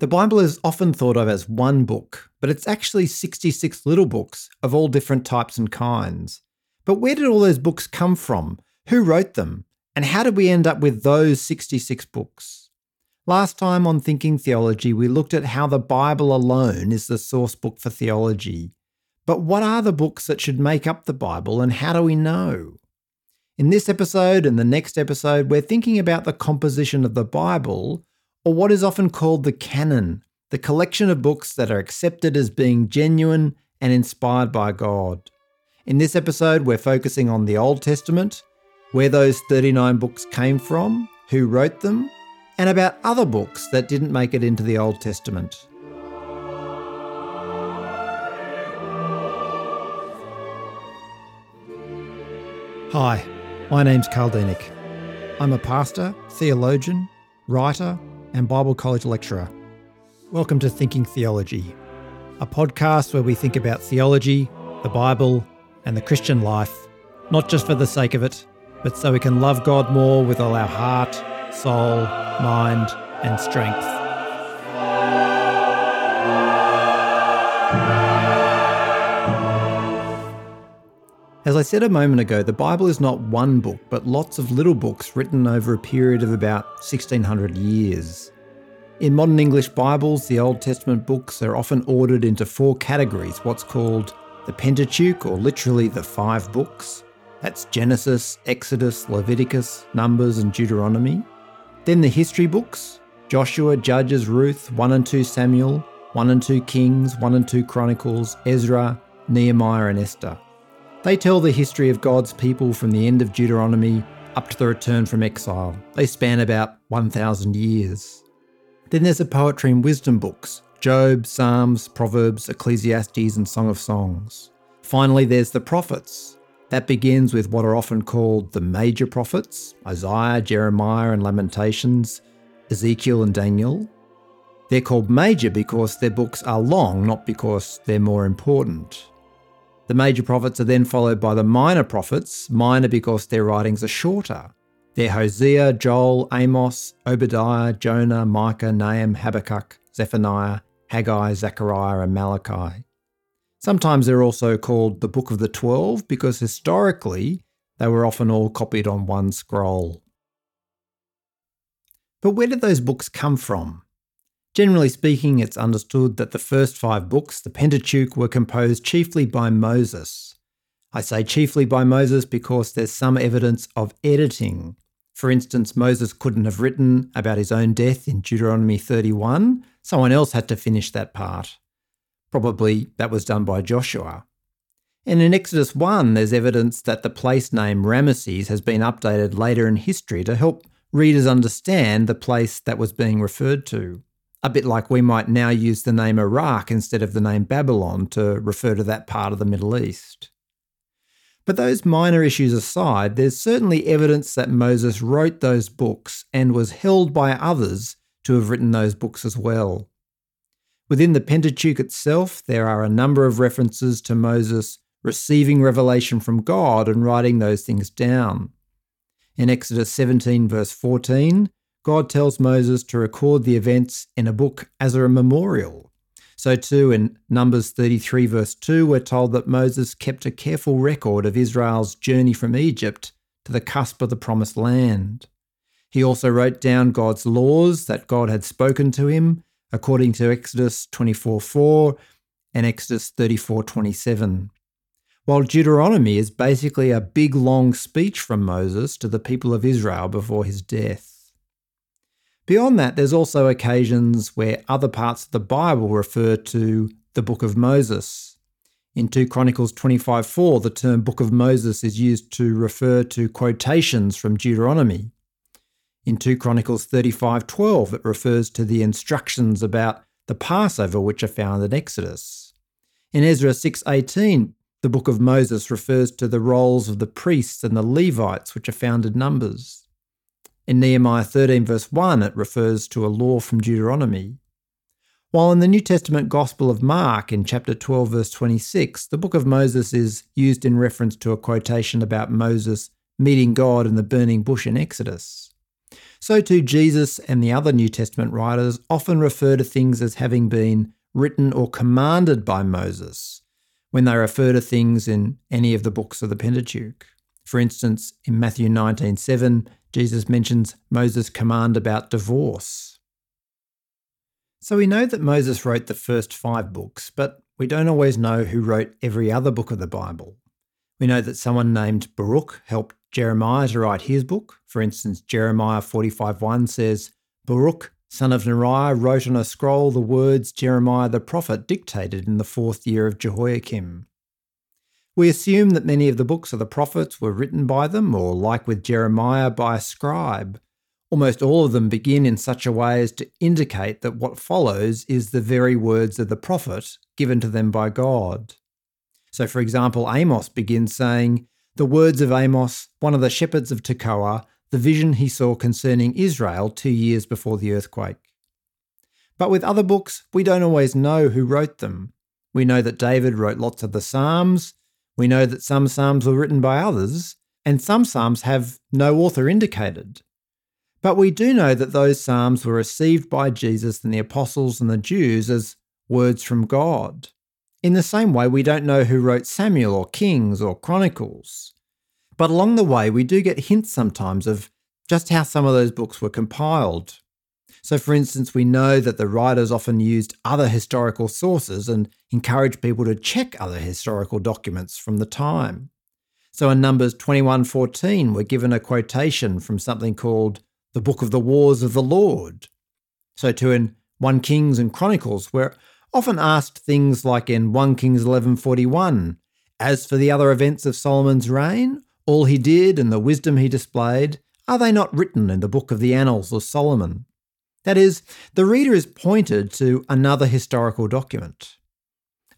The Bible is often thought of as one book, but it's actually 66 little books of all different types and kinds. But where did all those books come from? Who wrote them? And how did we end up with those 66 books? Last time on Thinking Theology, we looked at how the Bible alone is the source book for theology. But what are the books that should make up the Bible, and how do we know? In this episode and the next episode, we're thinking about the composition of the Bible or what is often called the canon, the collection of books that are accepted as being genuine and inspired by God. In this episode, we're focusing on the Old Testament, where those 39 books came from, who wrote them, and about other books that didn't make it into the Old Testament. Hi, my name's Karl Deenick. I'm a pastor, theologian, writer, and Bible College lecturer. Welcome to Thinking Theology, a podcast where we think about theology, the Bible, and the Christian life, not just for the sake of it, but so we can love God more with all our heart, soul, mind, and strength. As I said a moment ago, the Bible is not one book, but lots of little books written over a period of about 1600 years. In modern English Bibles, the Old Testament books are often ordered into four categories what's called the Pentateuch, or literally the five books. That's Genesis, Exodus, Leviticus, Numbers, and Deuteronomy. Then the history books Joshua, Judges, Ruth, 1 and 2 Samuel, 1 and 2 Kings, 1 and 2 Chronicles, Ezra, Nehemiah, and Esther. They tell the history of God's people from the end of Deuteronomy up to the return from exile. They span about 1,000 years. Then there's the poetry and wisdom books Job, Psalms, Proverbs, Ecclesiastes, and Song of Songs. Finally, there's the prophets. That begins with what are often called the major prophets Isaiah, Jeremiah, and Lamentations, Ezekiel, and Daniel. They're called major because their books are long, not because they're more important. The major prophets are then followed by the minor prophets, minor because their writings are shorter. They're Hosea, Joel, Amos, Obadiah, Jonah, Micah, Nahum, Habakkuk, Zephaniah, Haggai, Zechariah, and Malachi. Sometimes they're also called the Book of the Twelve because historically they were often all copied on one scroll. But where did those books come from? Generally speaking, it's understood that the first five books, the Pentateuch, were composed chiefly by Moses. I say chiefly by Moses because there's some evidence of editing. For instance, Moses couldn't have written about his own death in Deuteronomy 31, someone else had to finish that part. Probably that was done by Joshua. And in Exodus 1, there's evidence that the place name Ramesses has been updated later in history to help readers understand the place that was being referred to a bit like we might now use the name Iraq instead of the name Babylon to refer to that part of the Middle East. But those minor issues aside, there's certainly evidence that Moses wrote those books and was held by others to have written those books as well. Within the Pentateuch itself, there are a number of references to Moses receiving revelation from God and writing those things down. In Exodus 17, verse 14, God tells Moses to record the events in a book as a memorial. So, too, in Numbers 33, verse 2, we're told that Moses kept a careful record of Israel's journey from Egypt to the cusp of the promised land. He also wrote down God's laws that God had spoken to him, according to Exodus 24 4 and Exodus 34 27. While Deuteronomy is basically a big long speech from Moses to the people of Israel before his death. Beyond that, there's also occasions where other parts of the Bible refer to the Book of Moses. In 2 Chronicles 25:4, the term Book of Moses is used to refer to quotations from Deuteronomy. In 2 Chronicles 35:12, it refers to the instructions about the Passover which are found in Exodus. In Ezra 6:18, the book of Moses refers to the roles of the priests and the Levites which are found in Numbers. In Nehemiah 13, verse 1, it refers to a law from Deuteronomy. While in the New Testament Gospel of Mark, in chapter 12, verse 26, the book of Moses is used in reference to a quotation about Moses meeting God in the burning bush in Exodus. So too, Jesus and the other New Testament writers often refer to things as having been written or commanded by Moses when they refer to things in any of the books of the Pentateuch. For instance, in Matthew 19:7, Jesus mentions Moses' command about divorce. So we know that Moses wrote the first 5 books, but we don't always know who wrote every other book of the Bible. We know that someone named Baruch helped Jeremiah to write his book. For instance, Jeremiah 45:1 says, Baruch, son of Neriah, wrote on a scroll the words Jeremiah the prophet dictated in the fourth year of Jehoiakim. We assume that many of the books of the prophets were written by them, or like with Jeremiah, by a scribe. Almost all of them begin in such a way as to indicate that what follows is the very words of the prophet given to them by God. So, for example, Amos begins saying, The words of Amos, one of the shepherds of Tekoa, the vision he saw concerning Israel two years before the earthquake. But with other books, we don't always know who wrote them. We know that David wrote lots of the Psalms, we know that some Psalms were written by others, and some Psalms have no author indicated. But we do know that those Psalms were received by Jesus and the apostles and the Jews as words from God. In the same way, we don't know who wrote Samuel or Kings or Chronicles. But along the way, we do get hints sometimes of just how some of those books were compiled. So, for instance, we know that the writers often used other historical sources and encouraged people to check other historical documents from the time. So, in Numbers 21:14, we're given a quotation from something called the Book of the Wars of the Lord. So, too, in 1 Kings and Chronicles, we're often asked things like in 1 Kings 11:41, as for the other events of Solomon's reign, all he did and the wisdom he displayed, are they not written in the book of the annals of Solomon? That is, the reader is pointed to another historical document.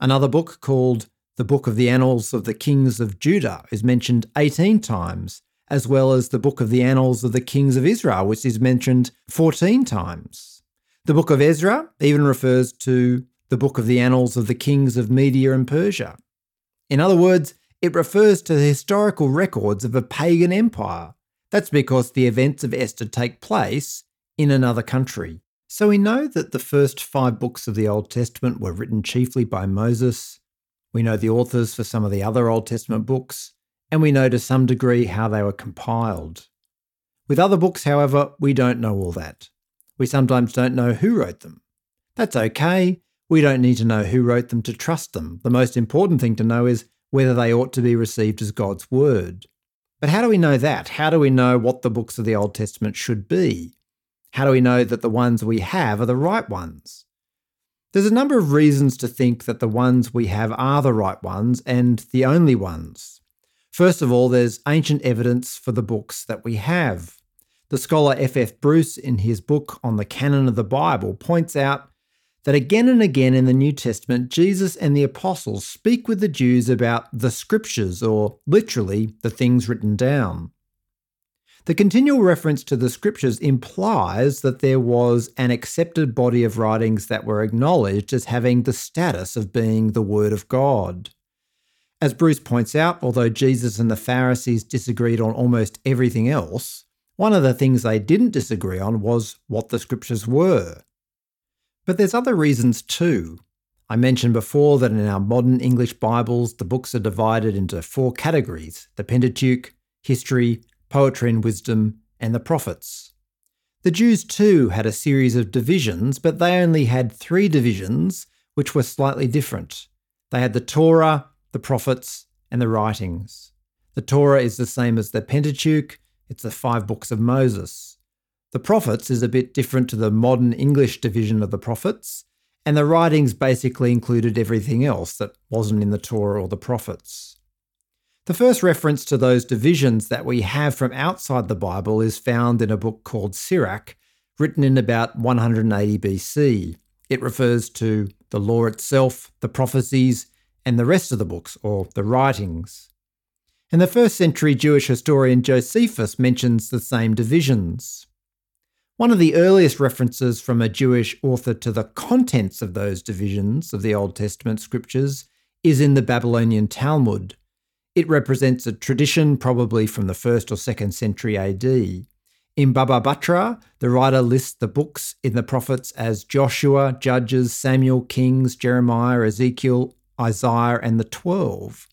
Another book called the Book of the Annals of the Kings of Judah is mentioned 18 times, as well as the Book of the Annals of the Kings of Israel, which is mentioned 14 times. The Book of Ezra even refers to the book of the annals of the kings of Media and Persia. In other words, it refers to the historical records of a pagan empire. That's because the events of Esther take place in another country. So we know that the first five books of the Old Testament were written chiefly by Moses. We know the authors for some of the other Old Testament books, and we know to some degree how they were compiled. With other books, however, we don't know all that. We sometimes don't know who wrote them. That's okay. We don't need to know who wrote them to trust them. The most important thing to know is whether they ought to be received as God's word. But how do we know that? How do we know what the books of the Old Testament should be? How do we know that the ones we have are the right ones? There's a number of reasons to think that the ones we have are the right ones and the only ones. First of all, there's ancient evidence for the books that we have. The scholar F. F. Bruce, in his book on the canon of the Bible, points out that again and again in the New Testament, Jesus and the apostles speak with the Jews about the scriptures, or literally, the things written down. The continual reference to the scriptures implies that there was an accepted body of writings that were acknowledged as having the status of being the Word of God. As Bruce points out, although Jesus and the Pharisees disagreed on almost everything else, one of the things they didn't disagree on was what the scriptures were. But there's other reasons too. I mentioned before that in our modern English Bibles, the books are divided into four categories the Pentateuch, history, poetry and wisdom, and the prophets. The Jews too had a series of divisions, but they only had three divisions, which were slightly different. They had the Torah, the prophets, and the writings. The Torah is the same as the Pentateuch, it's the five books of Moses. The Prophets is a bit different to the modern English division of the Prophets, and the writings basically included everything else that wasn't in the Torah or the Prophets. The first reference to those divisions that we have from outside the Bible is found in a book called Sirach, written in about 180 BC. It refers to the law itself, the prophecies, and the rest of the books, or the writings. And the first century Jewish historian Josephus mentions the same divisions. One of the earliest references from a Jewish author to the contents of those divisions of the Old Testament scriptures is in the Babylonian Talmud. It represents a tradition probably from the 1st or 2nd century AD. In Baba Batra, the writer lists the books in the prophets as Joshua, Judges, Samuel, Kings, Jeremiah, Ezekiel, Isaiah, and the Twelve.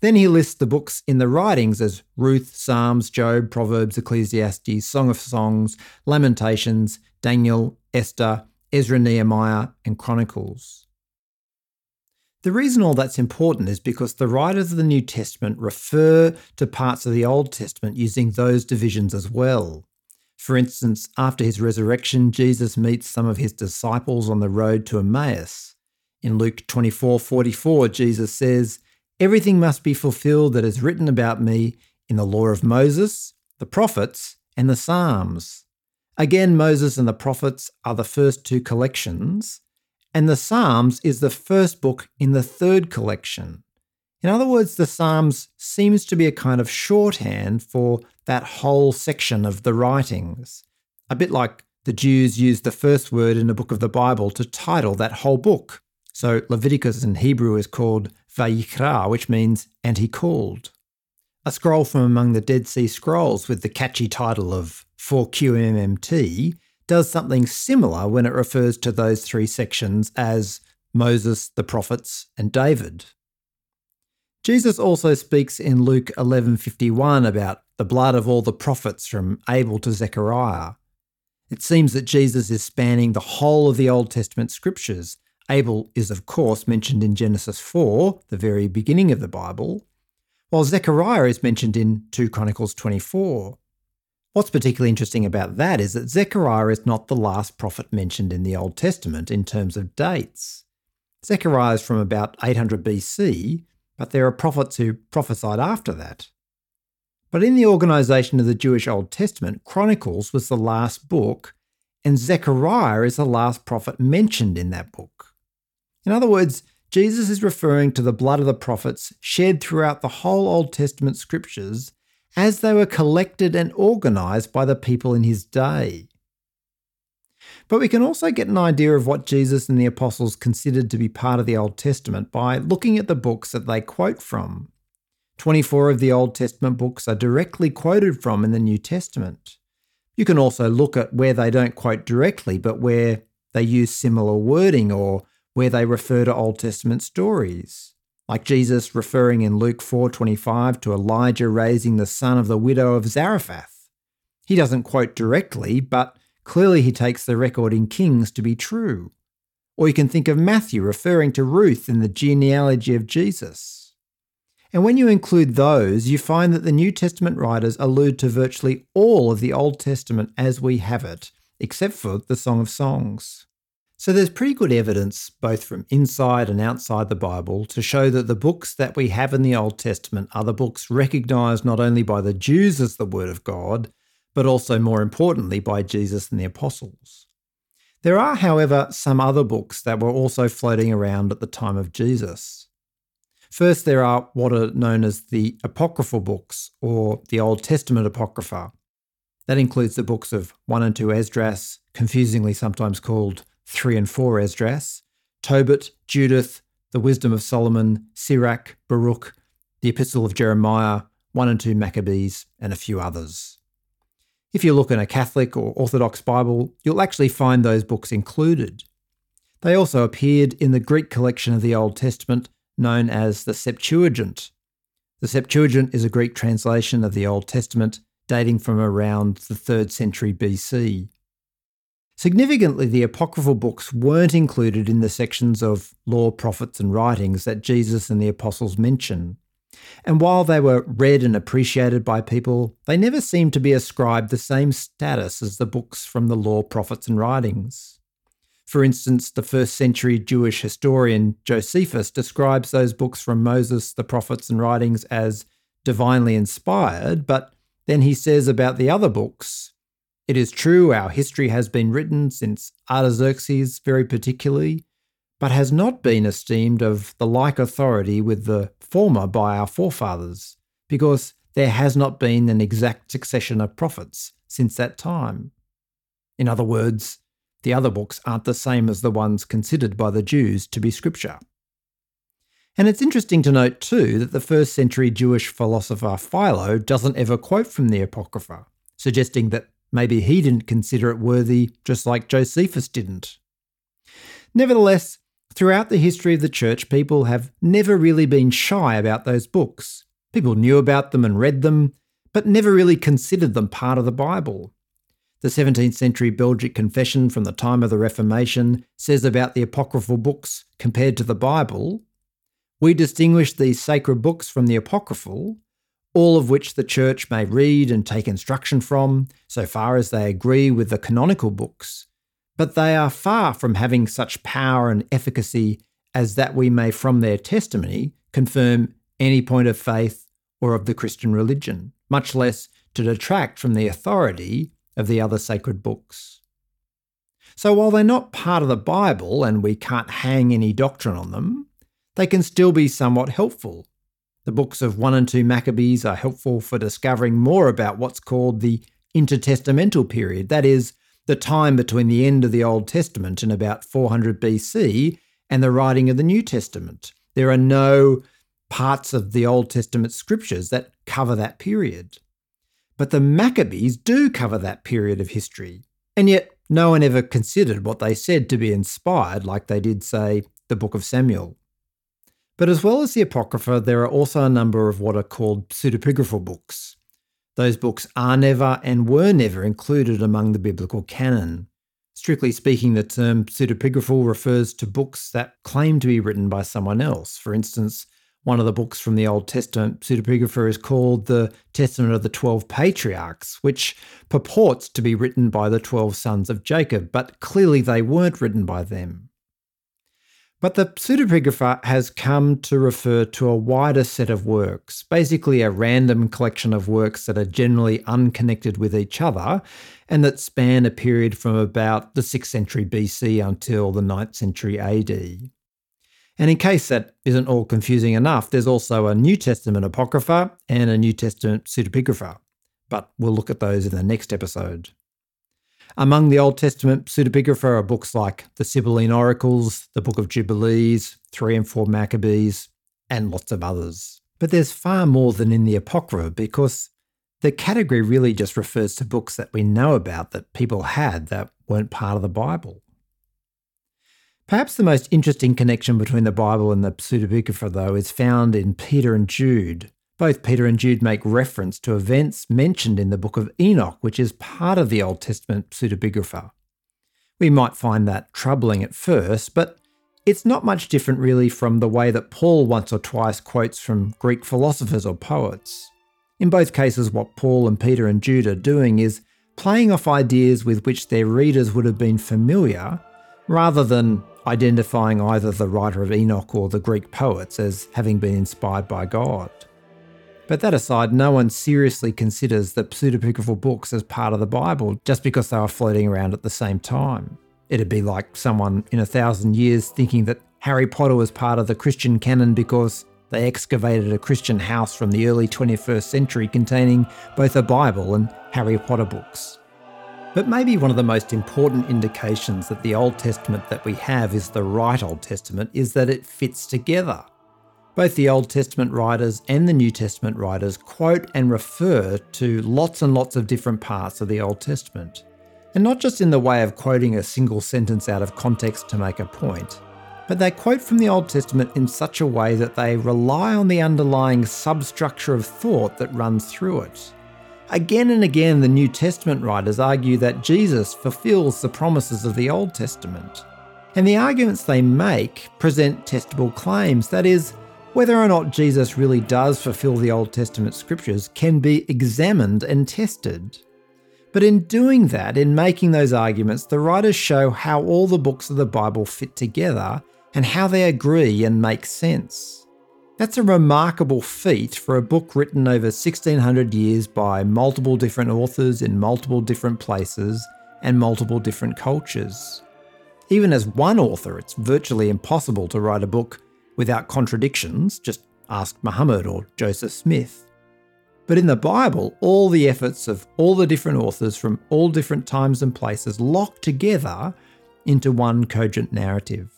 Then he lists the books in the writings as Ruth, Psalms, Job, Proverbs, Ecclesiastes, Song of Songs, Lamentations, Daniel, Esther, Ezra, Nehemiah, and Chronicles. The reason all that's important is because the writers of the New Testament refer to parts of the Old Testament using those divisions as well. For instance, after his resurrection, Jesus meets some of his disciples on the road to Emmaus. In Luke 24:44, Jesus says, "Everything must be fulfilled that is written about me in the law of Moses, the prophets, and the Psalms." Again, Moses and the prophets are the first two collections, and the Psalms is the first book in the third collection. In other words, the Psalms seems to be a kind of shorthand for that whole section of the writings. A bit like the Jews used the first word in a book of the Bible to title that whole book. So Leviticus in Hebrew is called Vayikra, which means and he called. A scroll from among the Dead Sea Scrolls with the catchy title of 4QMMT does something similar when it refers to those three sections as Moses, the prophets, and David. Jesus also speaks in Luke 11:51 about the blood of all the prophets from Abel to Zechariah. It seems that Jesus is spanning the whole of the Old Testament scriptures. Abel is of course mentioned in Genesis 4, the very beginning of the Bible, while Zechariah is mentioned in 2 Chronicles 24. What's particularly interesting about that is that Zechariah is not the last prophet mentioned in the Old Testament in terms of dates. Zechariah is from about 800 BC, but there are prophets who prophesied after that. But in the organisation of the Jewish Old Testament, Chronicles was the last book, and Zechariah is the last prophet mentioned in that book. In other words, Jesus is referring to the blood of the prophets shed throughout the whole Old Testament scriptures as they were collected and organised by the people in his day. But we can also get an idea of what Jesus and the apostles considered to be part of the Old Testament by looking at the books that they quote from. 24 of the Old Testament books are directly quoted from in the New Testament. You can also look at where they don't quote directly, but where they use similar wording or where they refer to Old Testament stories. Like Jesus referring in Luke 4:25 to Elijah raising the son of the widow of Zarephath. He doesn't quote directly, but Clearly, he takes the record in Kings to be true. Or you can think of Matthew referring to Ruth in the genealogy of Jesus. And when you include those, you find that the New Testament writers allude to virtually all of the Old Testament as we have it, except for the Song of Songs. So there's pretty good evidence, both from inside and outside the Bible, to show that the books that we have in the Old Testament are the books recognized not only by the Jews as the Word of God, but also more importantly by Jesus and the apostles. There are, however, some other books that were also floating around at the time of Jesus. First, there are what are known as the apocryphal books, or the Old Testament Apocrypha. That includes the books of 1 and 2 Esdras, confusingly sometimes called 3 and 4 Esdras, Tobit, Judith, the Wisdom of Solomon, Sirach, Baruch, the Epistle of Jeremiah, 1 and 2 Maccabees, and a few others. If you look in a Catholic or Orthodox Bible, you'll actually find those books included. They also appeared in the Greek collection of the Old Testament known as the Septuagint. The Septuagint is a Greek translation of the Old Testament dating from around the 3rd century BC. Significantly, the apocryphal books weren't included in the sections of law, prophets, and writings that Jesus and the apostles mention. And while they were read and appreciated by people, they never seemed to be ascribed the same status as the books from the law, prophets, and writings. For instance, the first century Jewish historian Josephus describes those books from Moses, the prophets, and writings as divinely inspired, but then he says about the other books It is true, our history has been written since Artaxerxes, very particularly, but has not been esteemed of the like authority with the former by our forefathers, because there has not been an exact succession of prophets since that time. In other words, the other books aren't the same as the ones considered by the Jews to be scripture. And it's interesting to note too that the first century Jewish philosopher Philo doesn't ever quote from the Apocrypha, suggesting that maybe he didn't consider it worthy, just like Josephus didn't. Nevertheless, throughout the history of the church, people have never really been shy about those books. People knew about them and read them, but never really considered them part of the Bible. The 17th century Belgic Confession from the time of the Reformation says about the apocryphal books compared to the Bible We distinguish these sacred books from the apocryphal, all of which the Church may read and take instruction from, so far as they agree with the canonical books, but they are far from having such power and efficacy as that we may from their testimony confirm any point of faith or of the Christian religion, much less to detract from the authority of the other sacred books. So while they're not part of the Bible and we can't hang any doctrine on them, they can still be somewhat helpful. The books of 1 and 2 Maccabees are helpful for discovering more about what's called the intertestamental period, that is, the time between the end of the Old Testament in about 400 BC and the writing of the New Testament. There are no parts of the Old Testament scriptures that cover that period. But the Maccabees do cover that period of history, and yet no one ever considered what they said to be inspired like they did, say, the Book of Samuel. But as well as the Apocrypha, there are also a number of what are called pseudepigraphal books. Those books are never and were never included among the biblical canon. Strictly speaking, the term pseudepigraphal refers to books that claim to be written by someone else. For instance, one of the books from the Old Testament, pseudepigrapha, is called the Testament of the Twelve Patriarchs, which purports to be written by the twelve sons of Jacob, but clearly they weren't written by them. But the pseudepigrapha has come to refer to a wider set of works, basically a random collection of works that are generally unconnected with each other and that span a period from about the 6th century BC until the 9th century AD. And in case that isn't all confusing enough, there's also a New Testament Apocrypha and a New Testament Pseudepigrapha, but we'll look at those in the next episode. Among the Old Testament Pseudepigrapha are books like the Sibylline Oracles, the Book of Jubilees, 3 and 4 Maccabees, and lots of others. But there's far more than in the Apocrypha because the category really just refers to books that we know about that people had that weren't part of the Bible. Perhaps the most interesting connection between the Bible and the pseudepigrapha, though, is found in Peter and Jude. Both Peter and Jude make reference to events mentioned in the book of Enoch, which is part of the Old Testament pseudepigrapha. We might find that troubling at first, but it's not much different really from the way that Paul once or twice quotes from Greek philosophers or poets. In both cases, what Paul and Peter and Jude are doing is playing off ideas with which their readers would have been familiar, rather than identifying either the writer of Enoch or the Greek poets as having been inspired by God. But that aside, no one seriously considers the pseudepigraphal books as part of the Bible just because they were floating around at the same time. It'd be like someone in a thousand years thinking that Harry Potter was part of the Christian canon because they excavated a Christian house from the early 21st century containing both a Bible and Harry Potter books. But maybe one of the most important indications that the Old Testament that we have is the right Old Testament is that it fits together. Both the Old Testament writers and the New Testament writers quote and refer to lots and lots of different parts of the Old Testament. And not just in the way of quoting a single sentence out of context to make a point, but they quote from the Old Testament in such a way that they rely on the underlying substructure of thought that runs through it. Again and again, the New Testament writers argue that Jesus fulfills the promises of the Old Testament. And the arguments they make present testable claims, that is, whether or not Jesus really does fulfill the Old Testament scriptures can be examined and tested. But in doing that, in making those arguments, the writers show how all the books of the Bible fit together and how they agree and make sense. That's a remarkable feat for a book written over 1600 years by multiple different authors in multiple different places and multiple different cultures. Even as one author, it's virtually impossible to write a book without contradictions, just ask Muhammad or Joseph Smith. But in the Bible, all the efforts of all the different authors from all different times and places lock together into one cogent narrative.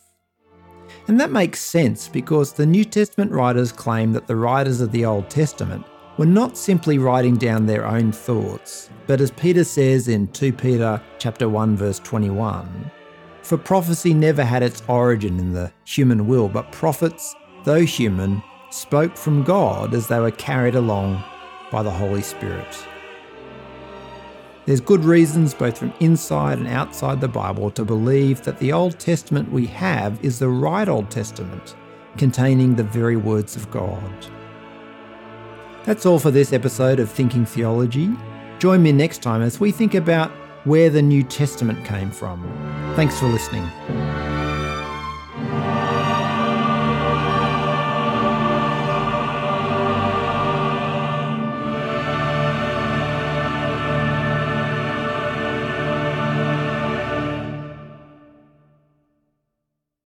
And that makes sense because the New Testament writers claim that the writers of the Old Testament were not simply writing down their own thoughts, but as Peter says in 2 Peter chapter 1 verse 21, for prophecy never had its origin in the human will, but prophets, though human, spoke from God as they were carried along by the Holy Spirit. There's good reasons, both from inside and outside the Bible, to believe that the Old Testament we have is the right Old Testament, containing the very words of God. That's all for this episode of Thinking Theology. Join me next time as we think about where the New Testament came from. Thanks for listening.